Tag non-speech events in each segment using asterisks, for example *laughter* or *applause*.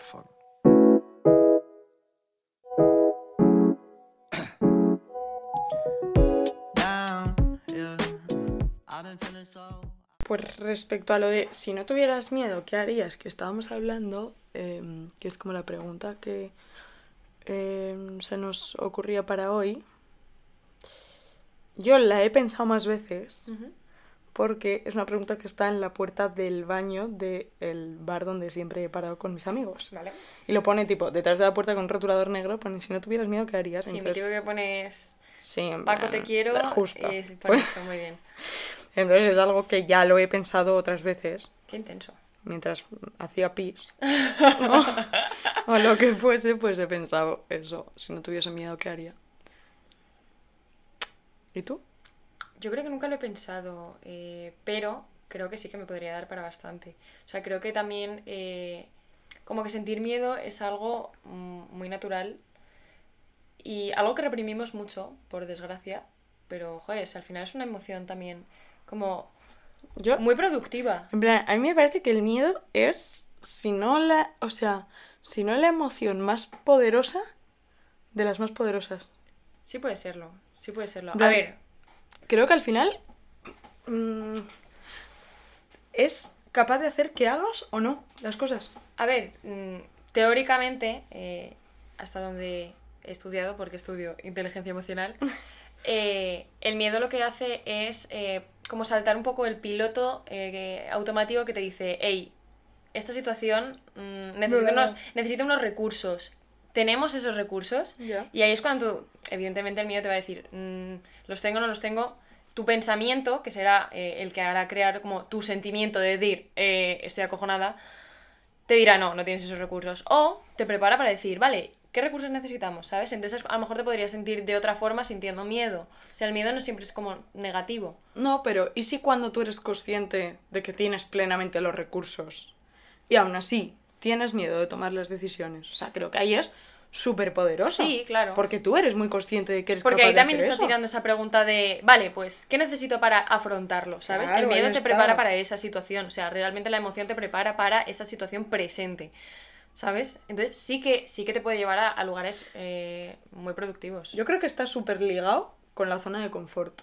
Fuck. Pues respecto a lo de si no tuvieras miedo, ¿qué harías? Que estábamos hablando, em, que es como la pregunta que em, se nos ocurría para hoy. Yo la he pensado más veces porque es una pregunta que está en la puerta del baño del bar donde siempre he parado con mis amigos. Vale. Y lo pone tipo detrás de la puerta con un rotulador negro, pone si no tuvieras miedo, ¿qué harías? Sí, Entonces, mítico que pones sí, Paco te quiero Justo. y por Pues- eso, muy bien. *laughs* entonces es algo que ya lo he pensado otras veces. Qué intenso. mientras hacía pis *laughs* ¿no? o lo que fuese, pues he pensado eso. Si no tuviese miedo, ¿qué haría? ¿Y tú? Yo creo que nunca lo he pensado, eh, pero creo que sí que me podría dar para bastante. O sea, creo que también eh, como que sentir miedo es algo mm, muy natural y algo que reprimimos mucho, por desgracia, pero, joder, al final es una emoción también como Yo, muy productiva. en plan, a mí me parece que el miedo es, si no la, o sea, si no la emoción más poderosa de las más poderosas. Sí puede serlo, sí puede serlo. A ver, Creo que al final mm, es capaz de hacer que hagas o no las cosas. A ver, mm, teóricamente, eh, hasta donde he estudiado, porque estudio inteligencia emocional, *laughs* eh, el miedo lo que hace es eh, como saltar un poco el piloto automático que te dice, hey, esta situación mm, necesita, No, no, no. unos, necesita unos recursos. ¿Tenemos esos recursos? Y ahí es cuando, tú- evidentemente, el miedo te va a decir, mm, los tengo no los tengo. Tu pensamiento, que será eh, el que hará crear como tu sentimiento de decir, eh, estoy acojonada, te dirá, no, no tienes esos recursos. O te prepara para decir, vale, ¿qué recursos necesitamos? ¿Sabes? Entonces a lo mejor te podrías sentir de otra forma sintiendo miedo. O sea, el miedo no siempre es como negativo. No, pero ¿y si cuando tú eres consciente de que tienes plenamente los recursos y aún así tienes miedo de tomar las decisiones? O sea, creo que ahí es súper poderoso. Sí, claro. Porque tú eres muy consciente de que eres Porque capaz ahí de también hacer está eso. tirando esa pregunta de, vale, pues, ¿qué necesito para afrontarlo? ¿Sabes? Claro, el miedo te está. prepara para esa situación. O sea, realmente la emoción te prepara para esa situación presente. ¿Sabes? Entonces sí que, sí que te puede llevar a, a lugares eh, muy productivos. Yo creo que está súper ligado con la zona de confort.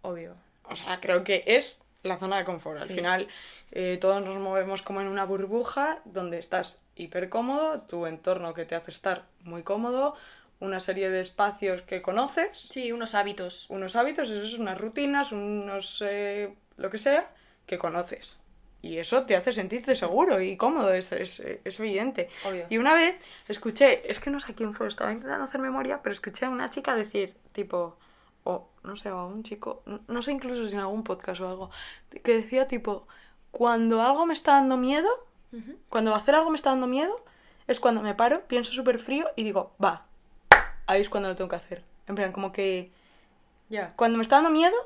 Obvio. O sea, creo que es la zona de confort. Al Sí. final, eh, todos nos movemos como en una burbuja donde estás hiper cómodo, tu entorno que te hace estar muy cómodo, una serie de espacios que conoces. Sí, unos hábitos. unos hábitos, eso es unas rutinas, unos eh, lo que sea, que conoces. Y eso te hace sentirte seguro y cómodo, es, es, es evidente. Obvio. Y una vez escuché, es que no sé quién fue, estaba intentando hacer memoria, pero escuché a una chica decir, tipo, o no sé, a un chico, no, sé incluso si en algún podcast o algo, que decía tipo, cuando algo me está dando miedo, cuando hacer algo me está dando miedo, es cuando me paro, pienso súper frío y digo, va, ahí es cuando lo tengo que hacer. En plan, como que Ya. cuando me está dando miedo,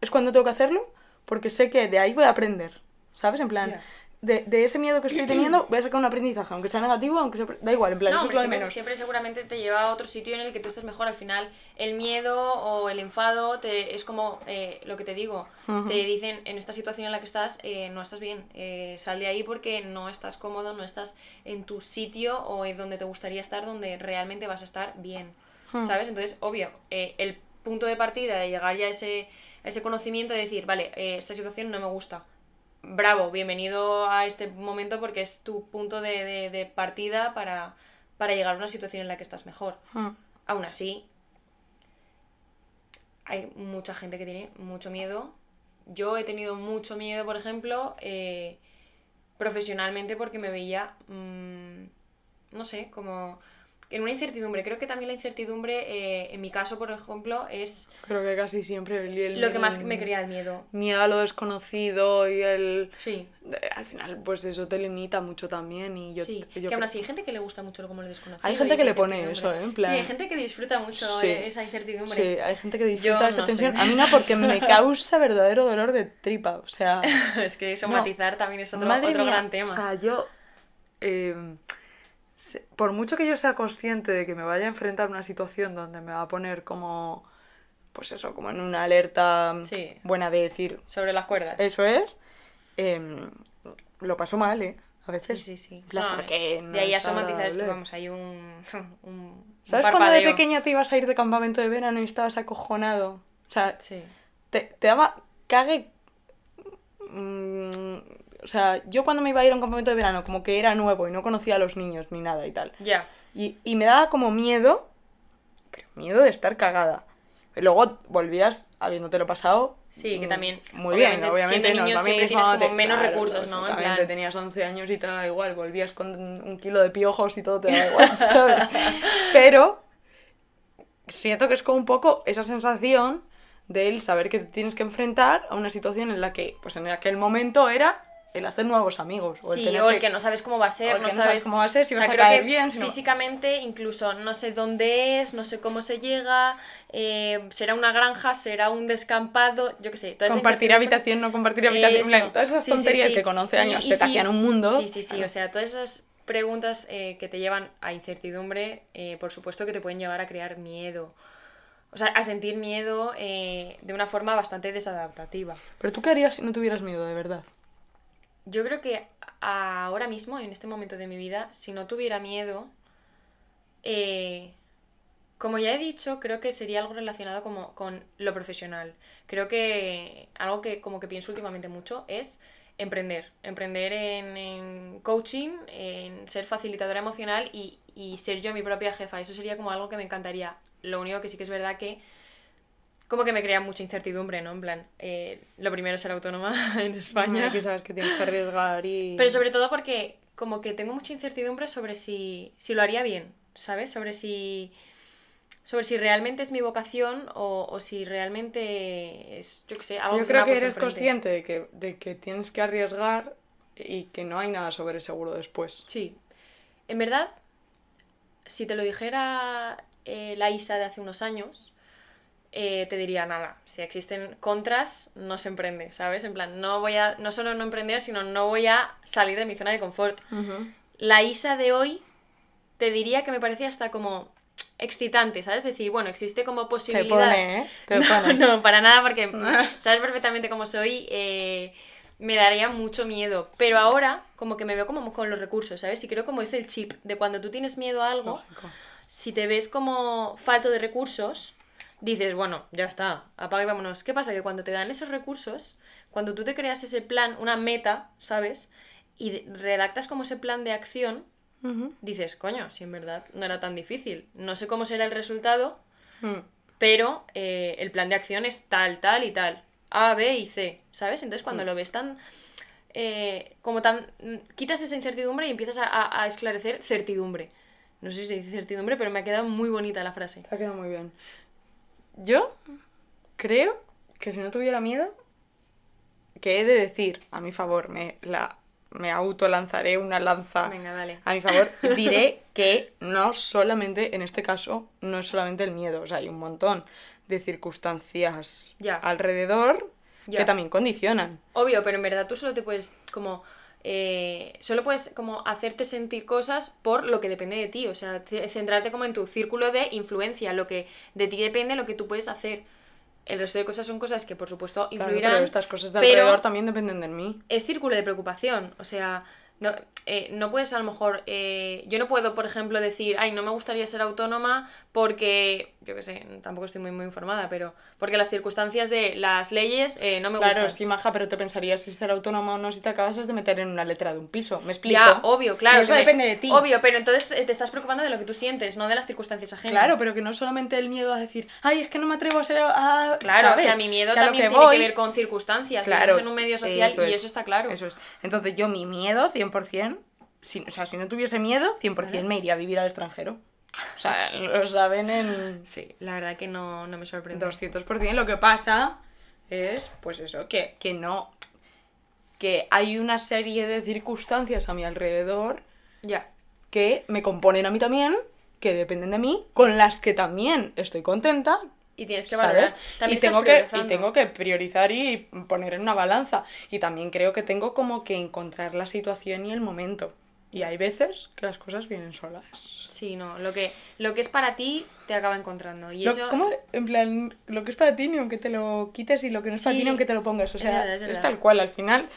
es cuando tengo que hacerlo, porque sé que de ahí voy a aprender, ¿sabes? En plan. De, de ese miedo que estoy *clears throat* teniendo voy a sacar un aprendizaje, aunque sea negativo, aunque sea... Da igual, en plan, No, eso es lo siempre, menos. siempre seguramente te lleva a otro sitio en el que tú estés mejor. Al final, el miedo o el enfado te, es como eh, lo que te digo. Te dicen, en esta situación en la que estás, eh, no estás bien. eh, sal de ahí porque no estás cómodo, no estás en tu sitio o en donde te gustaría estar, donde realmente vas a estar bien. ¿Sabes? Entonces, obvio, eh, el punto de partida de llegar ya a ese, a ese conocimiento de decir, vale, eh, esta situación no me gusta. Bravo, bienvenido a este momento porque es tu punto de, de- de partida para, para llegar a una situación en la que estás mejor. Mm. Aún así, hay mucha gente que tiene mucho miedo. Yo he tenido mucho miedo, por ejemplo, eh, profesionalmente porque me veía, mm, no sé, como en una incertidumbre. Creo que también la incertidumbre, eh, en mi caso, por ejemplo, es Creo que casi siempre el, el- lo que más me crea el miedo. Miedo a lo desconocido y el... Sí, de- Al final, pues eso te limita mucho también y yo... sí. yo que aún así hay gente que le gusta mucho lo como lo desconocido. Hay gente que le pone eso, ¿eh? En plan- Sí, hay gente que disfruta mucho Sí. eh, esa incertidumbre. Sí, hay gente que disfruta Yo esa no tensión. A mí no, porque *laughs* me causa verdadero dolor de tripa. O sea, *laughs* es que No. somatizar también es otro, Madre otro mía, gran tema. O sea, yo. eh, por mucho que yo sea consciente de que me vaya a enfrentar a una situación donde me va a poner como. Pues eso, como en una alerta Sí. buena de decir. Sobre las cuerdas. Eso es. em, lo paso mal, ¿eh? A veces. Sí, sí, sí. No, porque no de ahí a somatizar es que vamos, hay un, un, *laughs* un ¿Sabes cuando de pequeña te ibas a ir de campamento de verano y estabas acojonado? O sea, Sí. te, te daba cague. mm, o sea, yo cuando me iba a ir a un campamento de verano, como que era nuevo y no conocía a los niños ni nada y tal. Ya. Y, y me daba como miedo, pero miedo de estar cagada. Y luego volvías habiéndotelo pasado. Sí, que tamí- Muy obviamente, bien, obviamente. siendo no es niño lo siempre tienes como menos claro, recursos, ¿no? En plan- tenías 11 años y te daba igual, volvías con un kilo de piojos y todo te daba igual, *laughs* ¿sabes? Pero siento que es como un poco esa sensación de el saber que te tienes que enfrentar a una situación en la que, pues en aquel momento era el hacer nuevos amigos. O el sí, tener o el que no sabes cómo va a o ser, el no que sabes cómo va a ser, si o vas sea, a creo caer que bien, si no- Físicamente, incluso no sé dónde es, no sé cómo se llega, eh, será una granja, será un descampado, yo qué sé. compartir habitación, no compartir habitación, Eso. todas esas Sí, tonterías sí. que con 11 Y- años y se te hacían un mundo. Sí, sí, sí, o sea, todas esas preguntas eh, que te llevan a incertidumbre, eh, por supuesto que te pueden llevar a crear miedo. O sea, a sentir miedo eh, de una forma bastante desadaptativa. Pero tú qué harías si no tuvieras miedo, de verdad. Yo creo que ahora mismo, en este momento de mi vida, si no tuviera miedo, eh, como ya he dicho, creo que sería algo relacionado como con lo profesional. Creo que algo que como que pienso últimamente mucho es emprender. Emprender en, en coaching, en ser facilitadora emocional y, y ser yo mi propia jefa. Eso sería como algo que me encantaría. Lo único que sí que es verdad que como que me crea mucha incertidumbre, ¿no? En plan, eh, lo primero es ser autónoma *laughs* en España. que sabes que tienes que arriesgar y... Pero sobre todo porque como que tengo mucha incertidumbre sobre si, si lo haría bien, ¿sabes? Sobre si, sobre si realmente es mi vocación o, o si realmente es, yo qué sé, algo Yo que se me creo ha que eres enfrente. consciente de que, de que tienes que arriesgar y que no hay nada sobre seguro después. Sí. En verdad, si te lo dijera eh, la Isa de hace unos años, eh, te diría nada. Si existen contras, no se emprende, ¿sabes? En plan, no voy a, no solo no emprender, sino no voy a salir de mi zona de confort. La Isa de hoy te diría que me parecía hasta como excitante, ¿sabes? Decir, bueno, existe como Te posibilidad. pone, ¿eh? Te *laughs* No, no, para nada, porque *laughs* sabes perfectamente cómo soy. eh, me daría mucho miedo. Pero ahora, como que me veo como con los recursos, ¿sabes? Y creo como es el chip de cuando tú tienes miedo a algo, Lógico. si te ves como falto de recursos, dices, bueno, ya está, apaga y vámonos. ¿Qué pasa? Que cuando te dan esos recursos, cuando tú te creas ese plan, una meta, ¿sabes? Y redactas como ese plan de acción, dices, coño, si en verdad no era tan difícil. No sé cómo será el resultado, Mm. pero eh, el plan de acción es tal, tal y tal. A, B y C, ¿sabes? Entonces cuando Mm. lo ves tan... eh, como tan... mm, Quitas esa incertidumbre y empiezas a, a- a esclarecer certidumbre. No sé si se dice certidumbre, pero me ha quedado muy bonita la frase. Te ha quedado muy bien. Yo creo que si no tuviera miedo, que he de decir, a mi favor, me, la, me autolanzaré una lanza Venga, dale. a mi favor, diré que no solamente, en este caso, no es solamente el miedo, o sea, hay un montón de circunstancias Ya. alrededor Ya. que también condicionan. Obvio, pero en verdad tú solo te puedes como... eh, solo puedes como hacerte sentir cosas por lo que depende de ti, o sea, centrarte como en tu círculo de influencia, lo que de ti depende, lo que tú puedes hacer. El resto de cosas son cosas que por supuesto Claro, influirán. pero estas cosas de alrededor también dependen de mí. es círculo de preocupación, o sea, no, eh, no puedes a lo mejor, eh, yo no puedo, por ejemplo, decir, ay, no me gustaría ser autónoma porque, yo qué sé, tampoco estoy muy, muy informada, pero porque las circunstancias de las leyes eh, no me Claro, gustan. sí, maja, pero te pensarías si ser autónoma o no si te acabas de meter en una letra de un piso. ¿Me explico? Ya, obvio, claro. Y eso me- depende de ti. Obvio, pero entonces te estás preocupando de lo que tú sientes, no de las circunstancias ajenas. Claro, pero que no solamente el miedo a decir, ay, es que no me atrevo a ser. A... Claro, ¿sabes? o sea, mi miedo Que también que tiene voy- que ver con circunstancias. Claro. En un medio social y es, eso está claro. Eso es. Entonces, yo, mi miedo, 100%, si, o sea, si no tuviese miedo, 100% me iría a vivir al extranjero. O sea, lo saben en Sí, la verdad que no, no me sorprende. 200%. Lo que pasa es, pues eso, que, que no. que hay una serie de circunstancias a mi alrededor Ya. que me componen a mí también, que dependen de mí, con las que también estoy contenta. Y tienes que valorar. ¿Sabes? También y, tengo que, y tengo que priorizar y poner en una balanza. Y también creo que tengo como que encontrar la situación y el momento. Y hay veces que las cosas vienen solas. Sí, no. Lo que, lo que es para ti te acaba encontrando. Y Lo- eso. ¿cómo? En plan, lo que es para ti ni aunque te lo quites y lo que no es para Sí, ti ni aunque te lo pongas. O es sea, verdad, es es, tal cual. Al final,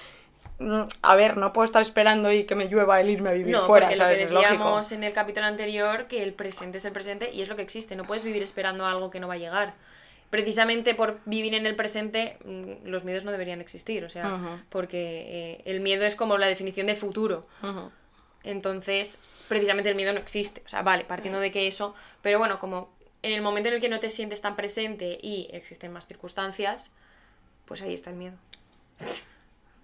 a ver, no puedo estar esperando y que me llueva el irme a vivir No, fuera, porque ¿sabes? lo Es que decíamos en el capítulo anterior, que el presente es el presente y es lo que existe. No puedes vivir esperando algo que no va a llegar. Precisamente por vivir en el presente, mm, los miedos no deberían existir. O sea, Ujú. porque eh, el miedo es como la definición de futuro. Ujú. Entonces, precisamente el miedo no existe. O sea, vale, partiendo de que eso. Pero bueno, como en el momento en el que no te sientes tan presente y existen más circunstancias, pues ahí está el miedo.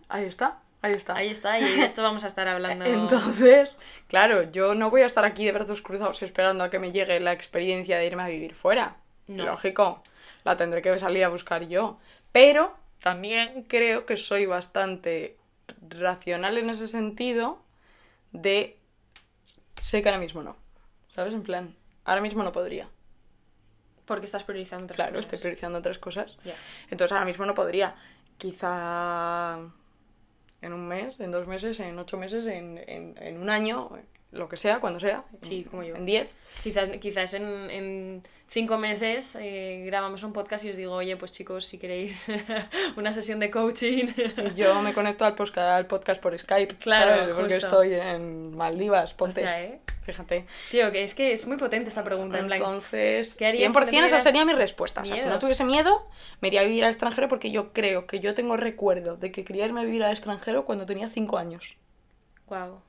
Ahí está, ahí está. Ahí está, y de esto vamos a estar hablando. *laughs* Entonces, claro, yo no voy a estar aquí de brazos cruzados esperando a que me llegue la experiencia de irme a vivir fuera. No. Lógico, la tendré que salir a buscar yo. Pero también creo que soy bastante racional en ese sentido de sé que ahora mismo no. ¿Sabes? En plan, ahora mismo no podría. Porque estás priorizando otras Claro, cosas. estoy priorizando otras cosas. Ya. Entonces ahora mismo no podría. Quizá en un mes, en dos meses, en ocho meses, en, en, un año, lo que sea, cuando sea. Sí, en- como yo. En diez. Quizás, quizás en, en cinco meses eh, grabamos un podcast y os digo, oye, pues chicos, si queréis *laughs* una sesión de coaching. Y yo me conecto al podcast, al podcast por Skype. *laughs* Claro, ¿sabes? Porque justo. estoy en Maldivas, ponte. ¿eh? Fíjate. Tío, que es que es muy potente esta pregunta. En Entonces, ¿qué harías 100% si no esa sería mi respuesta. O sea, si no tuviese miedo, me iría a vivir al extranjero porque yo creo que yo tengo recuerdo de que quería irme a vivir al extranjero cuando tenía 5 años. wow.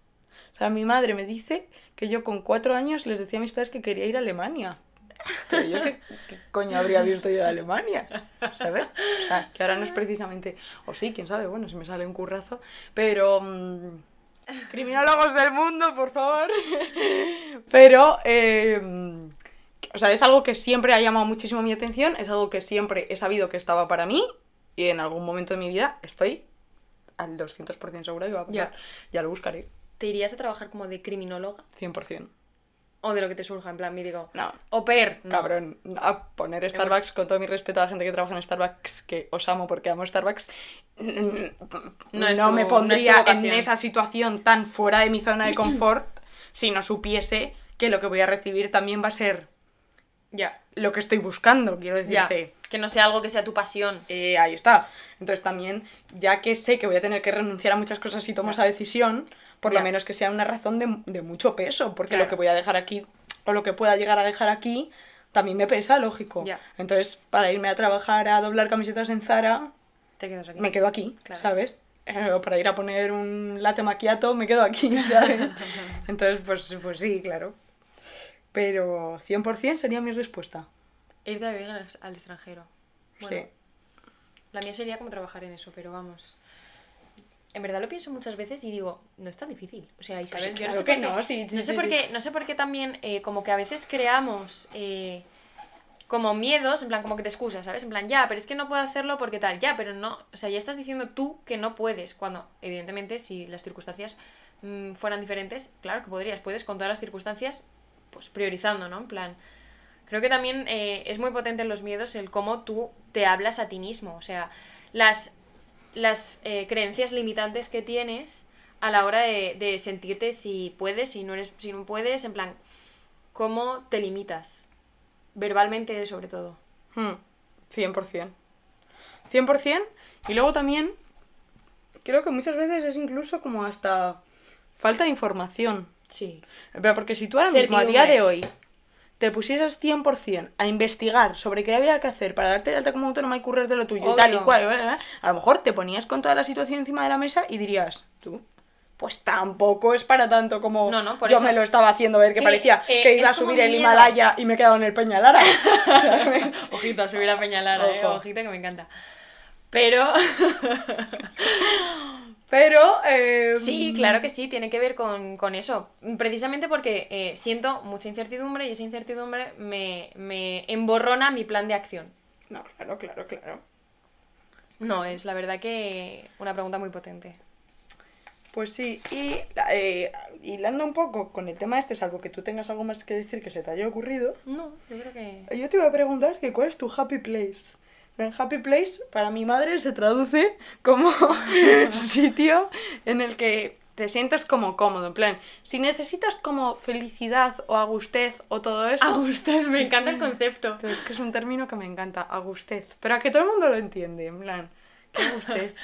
O sea, mi madre me dice que yo con cuatro años les decía a mis padres que quería ir a Alemania. Pero yo qué, qué coño habría visto yo de Alemania, ¿sabes? O sea, que ahora no es precisamente... O sí, quién sabe, bueno, si me sale un currazo. Pero... mm, criminólogos del mundo, por favor. Pero... eh, mm, o sea, es algo que siempre ha llamado muchísimo mi atención, es algo que siempre he sabido que estaba para mí y en algún momento de mi vida estoy al 200% segura que va a pasar. Ya. ya lo buscaré. ¿Te irías a trabajar como de criminóloga? 100%. O de lo que te surja, en plan, me digo. No. O per. no. Cabrón, a poner Starbucks, con todo mi respeto a la gente que trabaja en Starbucks, que os amo porque amo Starbucks, no, tu- me no es tu pondría en esa situación tan fuera de mi zona de confort si no supiese que lo que voy a recibir también va a ser Ya. lo que estoy buscando, quiero Ya. decirte. Que no sea algo que sea tu pasión. Eh, ahí está. Entonces también, ya que sé que voy a tener que renunciar a muchas cosas si tomo esa decisión, por lo menos que sea una razón de, de mucho peso, porque Claro. lo que voy a dejar aquí, o lo que pueda llegar a dejar aquí, también me pesa, lógico. Ya. Entonces, para irme a trabajar a doblar camisetas en Zara, Te quedas aquí. me quedo aquí. ¿sabes? Eh, o para ir a poner un latte macchiato, me quedo aquí, *laughs* ¿sabes? *laughs* Entonces, pues, pues sí, claro. Pero 100% sería mi respuesta. Irte a vivir al, al extranjero. Bueno, Sí. La mía sería como trabajar en eso, pero vamos. En verdad lo pienso muchas veces y digo, no es tan difícil. O sea, Isabel, yo no sé que por qué, no, sí, sí, no sé por qué, no sé por qué también eh, como que a veces creamos eh, como miedos, en plan como que te excusas, ¿sabes? En plan, ya, pero es que no puedo hacerlo porque tal, ya, pero no, o sea, ya estás diciendo tú que no puedes, cuando evidentemente si las circunstancias mm, fueran diferentes, claro que podrías, puedes con todas las circunstancias, pues priorizando, ¿no? En plan, Creo que también eh, es muy potente en los miedos el cómo tú te hablas a ti mismo. O sea, las, las eh, creencias limitantes que tienes a la hora de, sentirte si puedes, si no, eres, si no puedes, en plan, cómo te limitas. Verbalmente, sobre todo. Hmm, 100%. 100%. Y luego también, creo que muchas veces es incluso como hasta falta de información. Sí. Pero porque si tú ahora mismo, a día de hoy, te pusieras 100% a investigar sobre qué había que hacer para darte de alta como autónoma y currar de lo tuyo y tal y cual, ¿verdad? a lo mejor te ponías con toda la situación encima de la mesa y dirías, tú, pues tampoco es para tanto como No, no, por yo eso. me lo estaba haciendo ver que Que, parecía eh, que iba a subir el miedo. Himalaya y me he quedado en el Peñalara. *laughs* ¿sabes? Ojito, a subir a Peñalara, eh, Ojo. ojito que me encanta. Pero *laughs* Pero, eh, sí, claro que sí, tiene que ver con, con eso. Precisamente porque eh, siento mucha incertidumbre y esa incertidumbre me, me emborrona mi plan de acción. No, claro, claro, claro. No, es la verdad que una pregunta muy potente. Pues sí, y eh, hilando un poco con el tema este, salvo que tú tengas algo más que decir que se te haya ocurrido, No, yo creo que... yo te iba a preguntar que cuál es tu happy place. En happy place, para mi madre, se traduce como *laughs* sitio en el que te sientes como cómodo. En plan, si necesitas como felicidad o agustez o todo eso... A usted me encanta el concepto. Entonces, que es un término que me encanta, agustez. Pero a que todo el mundo lo entiende, en plan, qué agustez.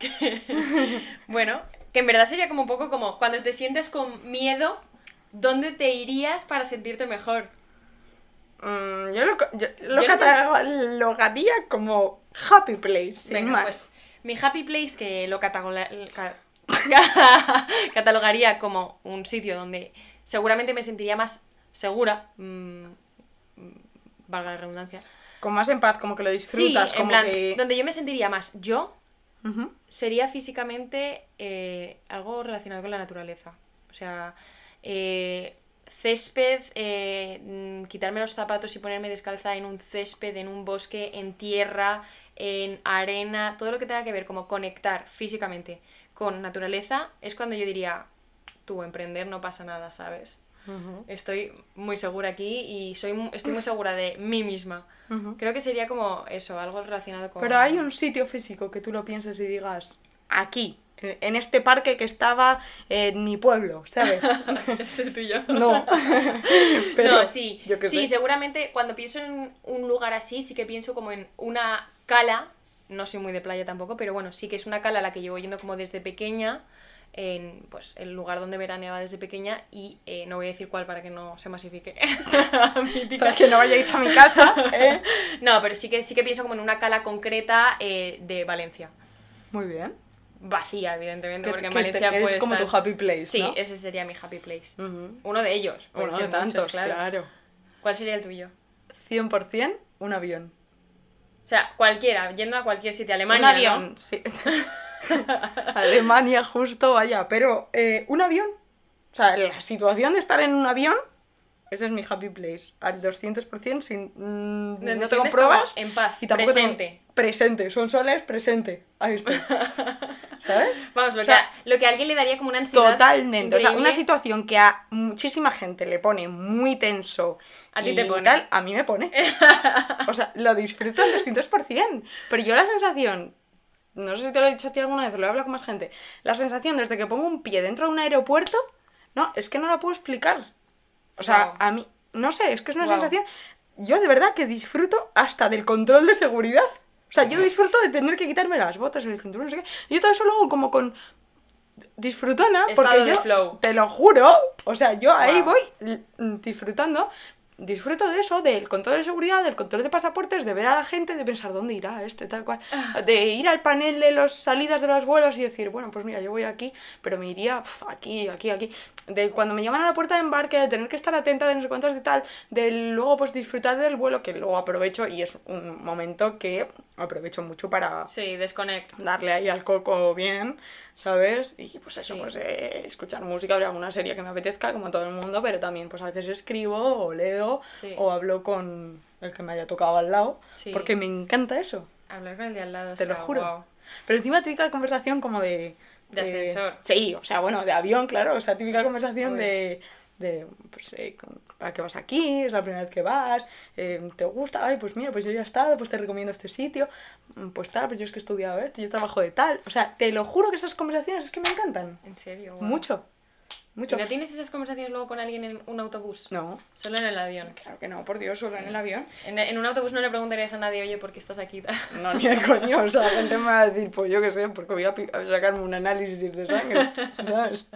*laughs* Bueno, que en verdad sería como un poco como cuando te sientes con miedo, ¿dónde te irías para sentirte mejor? Mm, yo lo, yo lo Yo no te- catalogaría como happy place, sin Venga, más. pues mi happy place que lo *laughs* catalogaría como un sitio donde seguramente me sentiría más segura, mm, mm, valga la redundancia. Con más en paz, como que lo disfrutas, sí, en como plan, que... donde yo me sentiría más yo sería físicamente eh, algo relacionado con la naturaleza. O sea, eh, césped, eh, mm, quitarme los zapatos y ponerme descalza en un césped, en un bosque, en tierra, en arena, todo lo que tenga que ver como conectar físicamente con naturaleza, es cuando yo diría, tú emprender no pasa nada, ¿sabes? Estoy muy segura aquí y soy, estoy muy segura de mí misma. Creo que sería como eso, algo relacionado con... Pero hay un sitio físico que tú lo pienses y digas, aquí, en este parque que estaba en mi pueblo, ¿sabes? *laughs* tuyo. no. *laughs* Pero, no, sí. yo sí, sé. seguramente cuando pienso en un lugar así, sí que pienso como en una cala. No soy muy de playa tampoco, pero bueno, sí que es una cala a la que llevo yendo como desde pequeña. En pues el lugar donde veraneaba desde pequeña y eh, no voy a decir cuál para que no se masifique. *laughs* Para que no vayáis a mi casa, ¿eh? No, pero sí que sí que pienso como en una cala concreta eh, de Valencia. Muy bien. Vacía, evidentemente, Que- porque en que te- Valencia es puede como estar- tu happy place, Sí, ¿no? ese sería mi happy place. Uno de ellos. Uno de muchos, tantos, claro. claro. ¿Cuál sería el tuyo? 100% un avión. O sea, cualquiera, yendo a cualquier sitio, Alemania, un avión, ¿no? sí. *laughs* Alemania, justo, vaya. Pero eh, un avión. O sea, la situación de estar en un avión, ese es mi happy place. Al 200% sin. mm, no te tengo pruebas. en paz, y tampoco tengo- presente. presente. Son soles, presente. Ahí estoy. *laughs* ¿Sabes? Vamos, lo, O sea, que a, lo que a alguien le daría como una ansiedad. Totalmente. O sea, una increíble. situación que a muchísima gente le pone muy tenso. A ti y te pone. tal, a mí me pone. *laughs* o sea, lo disfruto al 200%. Pero yo la sensación, no sé si te lo he dicho a ti alguna vez, lo he hablado con más gente, la sensación desde que pongo un pie dentro de un aeropuerto, no, es que no la puedo explicar. O sea, Guau. a mí, no sé, es que es una sensación, yo de verdad que disfruto hasta del control de seguridad. O sea, yo disfruto de tener que quitarme las botas, el cinturón, no sé qué. Yo todo eso lo hago como con disfrutona, Estado porque yo, flow. te lo juro, o sea, yo ahí voy disfrutando, disfruto de eso, del control de seguridad, del control de pasaportes, de ver a la gente, de pensar dónde irá este, tal cual, Ah. de ir al panel de las salidas de los vuelos y decir, bueno, pues mira, yo voy aquí, pero me iría aquí, aquí, aquí, de cuando me llaman a la puerta de embarque, de tener que estar atenta de no sé cuántas de tal, de luego pues disfrutar del vuelo, que luego aprovecho y es un momento que aprovecho mucho para Sí, desconect. darle ahí al coco bien, ¿sabes? Y pues eso, Sí. pues eh, escuchar música, ver alguna serie que me apetezca, como todo el mundo, pero también pues a veces escribo o leo Sí. o hablo con el que me haya tocado al lado, Sí. porque me encanta eso, Hablar con el de al lado. te lo juro. Pero encima típica conversación como de... De ascensor. Sí, o sea, bueno, de avión, claro, o sea, típica conversación Uy. de... de pues, eh, ¿para qué vas aquí? ¿Es la primera vez que vas? Eh, ¿Te gusta? Ay, pues mira, pues yo ya he estado, pues te recomiendo este sitio. Mm, Pues tal, pues yo es que he estudiado esto, yo trabajo de tal. O sea, te lo juro que esas conversaciones es que me encantan. En serio. Mucho. Mucho. ¿Y ¿No tienes esas conversaciones luego con alguien en un autobús? No, Solo en el avión. claro que no, por Dios, solo en el avión. En, en un autobús no le preguntarías a nadie, oye, ¿por qué estás aquí? *laughs* No, ni de coño, o sea, la gente me va a decir, pues yo qué sé, porque voy a, a sacarme un análisis de sangre, *laughs* ¿sabes?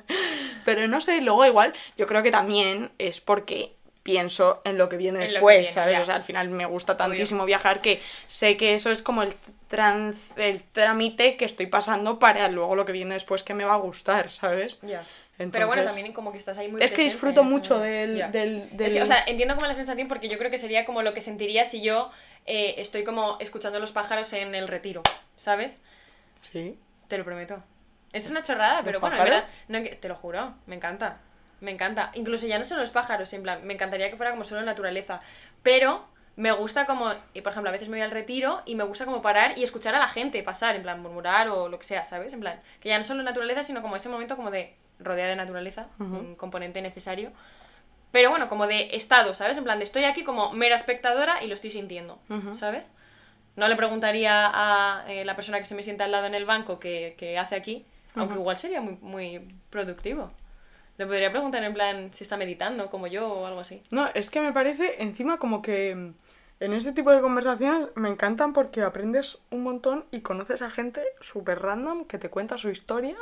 Pero no sé, luego igual, yo creo que también es porque pienso en lo que viene En lo que después, viene, ¿sabes? ya. O sea, al final me gusta tantísimo viajar que sé que eso es como el, trans, el trámite que estoy pasando para luego lo que viene después que me va a gustar, ¿sabes? Ya. Pero bueno, también como que estás ahí muy Es que disfruto mucho del- del- Es que, del- o sea, entiendo como la sensación porque yo creo que sería como lo que sentiría si yo eh, estoy como escuchando los pájaros en el retiro, ¿sabes? Sí. Te lo prometo. Es una chorrada, pero bueno, en verdad, no, te lo juro, me encanta. Me encanta. Incluso ya no son los pájaros, en plan, me encantaría que fuera como solo naturaleza. Pero me gusta como, y por ejemplo, a veces me voy al retiro y me gusta como parar y escuchar a la gente pasar, en plan, murmurar o lo que sea, ¿sabes? En plan, que ya no solo naturaleza, sino como ese momento como de rodeada de naturaleza, un componente necesario. Pero bueno, como de estado, ¿sabes? En plan, de estoy aquí como mera espectadora y lo estoy sintiendo, ¿sabes? No le preguntaría a eh, la persona que se me sienta al lado en el banco qué, qué hace aquí, aunque igual sería muy, muy productivo. Le podría preguntar en plan si está meditando como yo o algo así. No, es que me parece encima como que en este tipo de conversaciones me encantan porque aprendes un montón y conoces a gente súper random que te cuenta su historia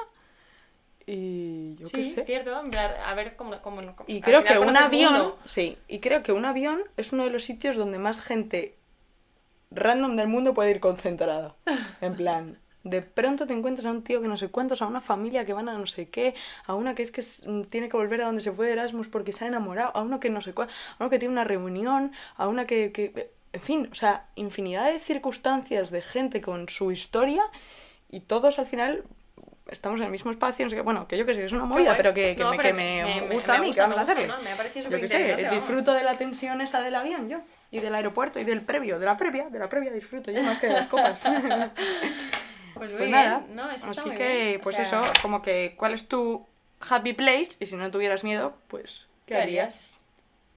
y yo qué Sí, sé. cierto. A ver cómo. cómo- cómo- Y creo que un avión, sí, y creo que un avión es uno de los sitios donde más gente random del mundo puede ir concentrada. En plan, de pronto te encuentras a un tío que no sé cuántos, a una familia que van a no sé qué, a una que es que mm, tiene que volver a donde se fue de Erasmus porque se ha enamorado, a uno que no sé cuál, a uno que tiene una reunión, a una que, que en fin, o sea, infinidad de circunstancias de gente con su historia y todos al final estamos en el mismo espacio, no sé qué, bueno, que yo que sé, es una movida, pero que, que No, me, pero que me, gusta a mí, que me vamos a gusta, hacerle. ¿no? Me ha parecido Yo qué sé, vamos. disfruto de la tensión esa del avión yo, y del aeropuerto, y del previo, de la previa, de la previa disfruto yo más que de las copas. *laughs* Pues Pues bien. nada, No, eso está así que, bien. O pues sea, eso, como que, ¿cuál es tu happy place? Y si no tuvieras miedo, pues, ¿qué, harías?